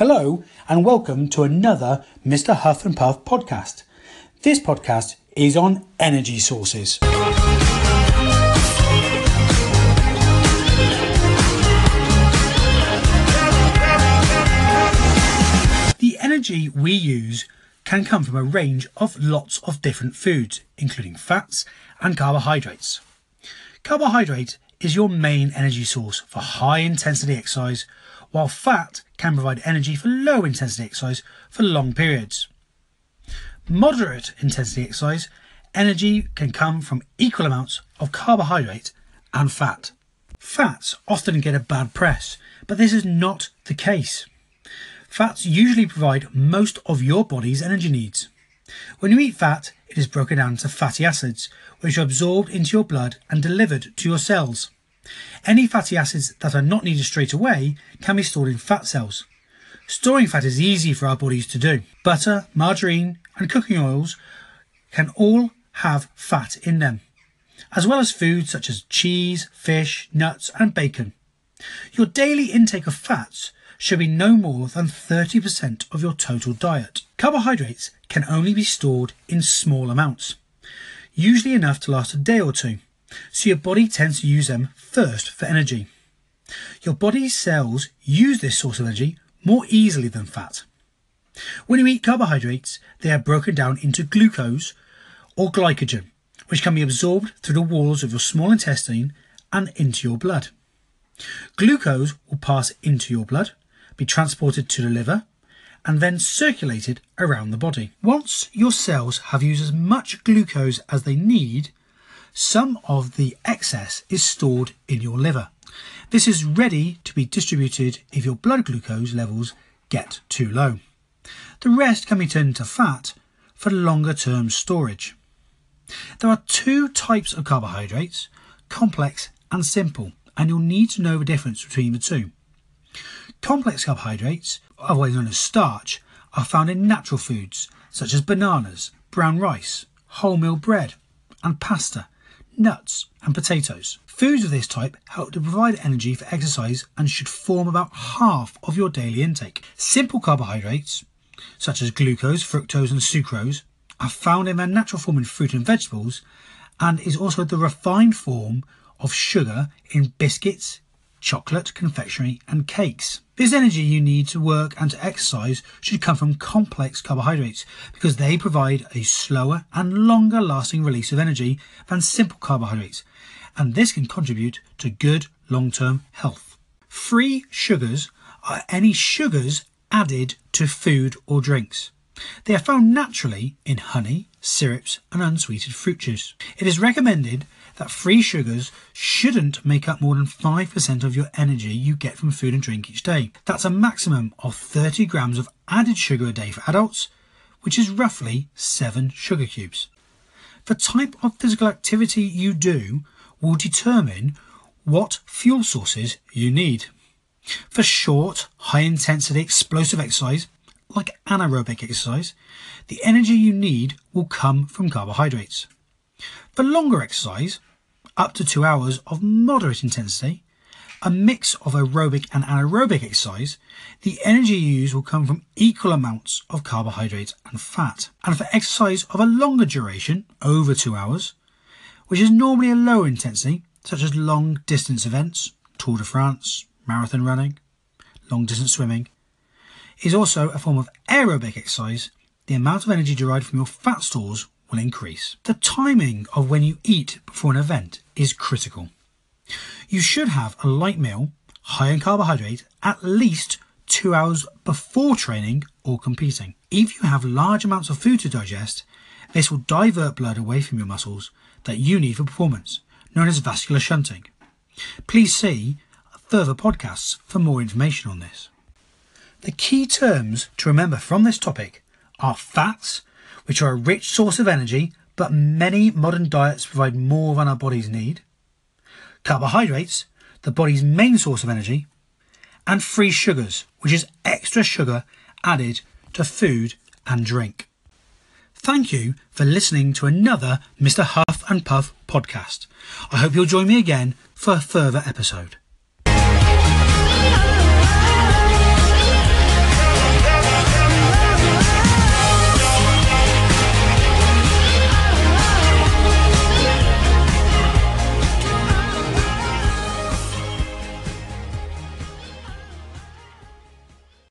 Hello, and welcome to another Mr. Huff and Puff podcast. This podcast is on energy sources. The energy we use can come from a range of lots of different foods, including fats and carbohydrates. Carbohydrate is your main energy source for high intensity exercise, while fat can provide energy for low intensity exercise for long periods. Moderate intensity exercise, energy can come from equal amounts of carbohydrate and fat. Fats often get a bad press, but this is not the case. Fats usually provide most of your body's energy needs. When you eat fat, it is broken down into fatty acids, which are absorbed into your blood and delivered to your cells. Any fatty acids that are not needed straight away can be stored in fat cells. Storing fat is easy for our bodies to do. Butter, margarine, and cooking oils can all have fat in them, as well as foods such as cheese, fish, nuts, and bacon. Your daily intake of fats should be no more than 30% of your total diet. Carbohydrates can only be stored in small amounts, usually enough to last a day or two, so your body tends to use them first for energy. Your body's cells use this source of energy more easily than fat. When you eat carbohydrates, they are broken down into glucose or glycogen, which can be absorbed through the walls of your small intestine and into your blood. Glucose will pass into your blood, be transported to the liver, and then circulated around the body. Once your cells have used as much glucose as they need, some of the excess is stored in your liver. This is ready to be distributed if your blood glucose levels get too low. The rest can be turned into fat for longer term storage. There are two types of carbohydrates complex and simple, and you'll need to know the difference between the two. Complex carbohydrates, otherwise known as starch, are found in natural foods such as bananas, brown rice, wholemeal bread, and pasta, nuts, and potatoes. Foods of this type help to provide energy for exercise and should form about half of your daily intake. Simple carbohydrates, such as glucose, fructose, and sucrose, are found in their natural form in fruit and vegetables and is also the refined form of sugar in biscuits, chocolate, confectionery, and cakes. This energy you need to work and to exercise should come from complex carbohydrates because they provide a slower and longer lasting release of energy than simple carbohydrates, and this can contribute to good long term health. Free sugars are any sugars added to food or drinks. They are found naturally in honey, syrups, and unsweetened fruit juice. It is recommended that free sugars shouldn't make up more than 5% of your energy you get from food and drink each day. That's a maximum of 30 grams of added sugar a day for adults, which is roughly 7 sugar cubes. The type of physical activity you do will determine what fuel sources you need. For short, high intensity explosive exercise, like anaerobic exercise, the energy you need will come from carbohydrates. For longer exercise, up to two hours of moderate intensity, a mix of aerobic and anaerobic exercise, the energy you use will come from equal amounts of carbohydrate and fat. And for exercise of a longer duration, over two hours, which is normally a lower intensity, such as long distance events, Tour de France, marathon running, long distance swimming, is also a form of aerobic exercise, the amount of energy derived from your fat stores will increase. The timing of when you eat before an event is critical. You should have a light meal, high in carbohydrate, at least two hours before training or competing. If you have large amounts of food to digest, this will divert blood away from your muscles that you need for performance, known as vascular shunting. Please see further podcasts for more information on this. The key terms to remember from this topic are fats, which are a rich source of energy, but many modern diets provide more than our bodies need, carbohydrates, the body's main source of energy, and free sugars, which is extra sugar added to food and drink. Thank you for listening to another Mr. Huff and Puff podcast. I hope you'll join me again for a further episode.